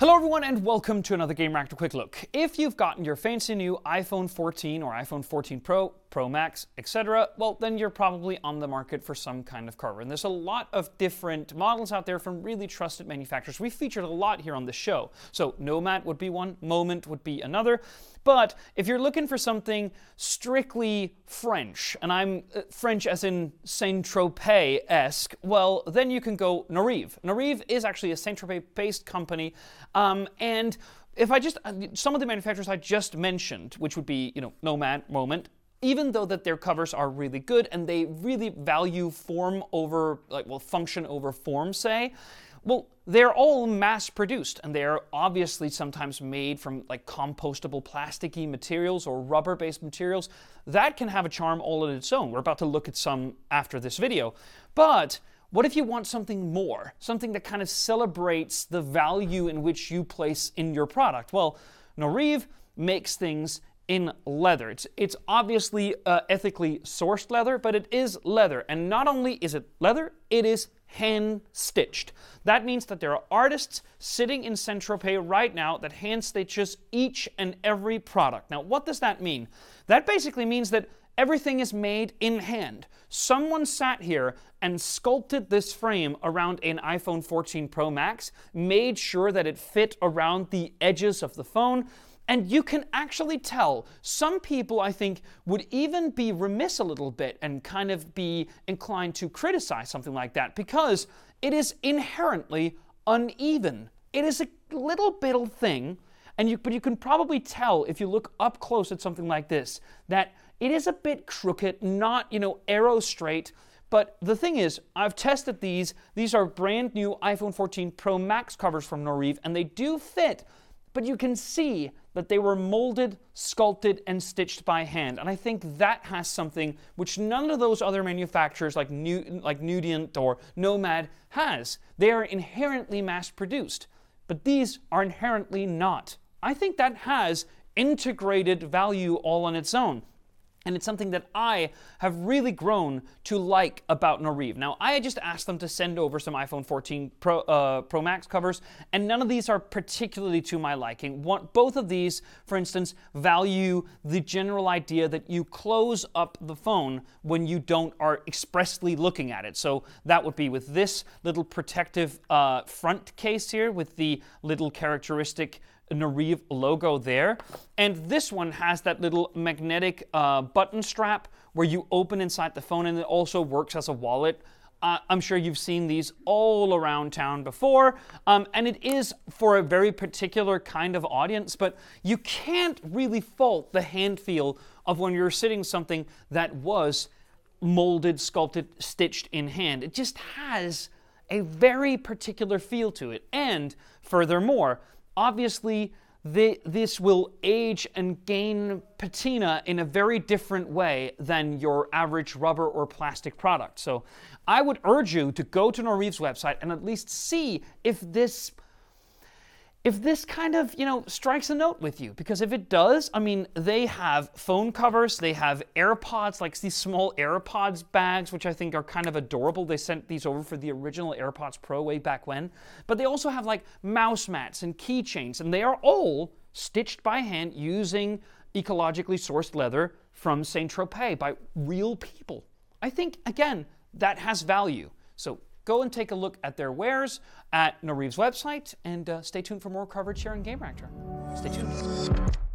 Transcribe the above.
Hello everyone and welcome to another Gamereactor Quick Look. If you've gotten your fancy new iPhone 14 or iPhone 14 Pro, Pro Max, etc., well then you're probably on the market for some kind of cover. And there's a lot of different models out there from really trusted manufacturers. We've featured a lot here on the show. So Nomad would be one, Moment would be another. But if you're looking for something strictly French, and I'm uh, French as in Saint Tropez esque, well, then you can go Noreve. Noreve is actually a Saint Tropez based company, um, and if I just uh, some of the manufacturers I just mentioned, which would be you know Nomad, Moment, even though that their covers are really good and they really value form over like well function over form, say well, they're all mass produced and they're obviously sometimes made from like compostable plasticky materials or rubber based materials. That can have a charm all on its own. We're about to look at some after this video. But what if you want something more? Something that kind of celebrates the value in which you place in your product? Well, Noreve makes things in leather. It's, it's obviously uh, ethically sourced leather, but it is leather. And not only is it leather, it is hand stitched. That means that there are artists sitting in Saint Tropez right now that hand stitches each and every product. Now, what does that mean? That basically means that everything is made in hand. Someone sat here and sculpted this frame around an iPhone 14 Pro Max, made sure that it fit around the edges of the phone, and you can actually tell some people, I think, would even be remiss a little bit and kind of be inclined to criticize something like that because it is inherently uneven. It is a little bittle thing, and you, but you can probably tell if you look up close at something like this that it is a bit crooked, not, you know, arrow straight. But the thing is, I've tested these. These are brand new iPhone 14 Pro Max covers from Noreve, and they do fit but you can see that they were molded, sculpted, and stitched by hand. And I think that has something which none of those other manufacturers like, New, like Nudient or Nomad has. They are inherently mass produced, but these are inherently not. I think that has integrated value all on its own. And it's something that I have really grown to like about Noreve. Now, I just asked them to send over some iPhone 14 Pro, uh, Pro Max covers, and none of these are particularly to my liking. One, both of these, for instance, value the general idea that you close up the phone when you don't are expressly looking at it. So that would be with this little protective uh, front case here with the little characteristic Noreve logo there. And this one has that little magnetic uh, button strap where you open inside the phone and it also works as a wallet. Uh, I'm sure you've seen these all around town before, um, and it is for a very particular kind of audience, but you can't really fault the hand feel of when you're sitting something that was molded, sculpted, stitched in hand. It just has a very particular feel to it. And furthermore, obviously this will age and gain patina in a very different way than your average rubber or plastic product. So I would urge you to go to Noreve's website and at least see if this if this kind of, you know, strikes a note with you. Because if it does, I mean, they have phone covers, they have AirPods, like these small AirPods bags, which I think are kind of adorable. They sent these over for the original AirPods Pro way back when. But they also have like mouse mats and keychains, and they are all stitched by hand using ecologically sourced leather from Saint Tropez by real people. I think, again, that has value. So go and take a look at their wares at Noreve's website and uh, stay tuned for more coverage here on Gamereactor. Stay tuned.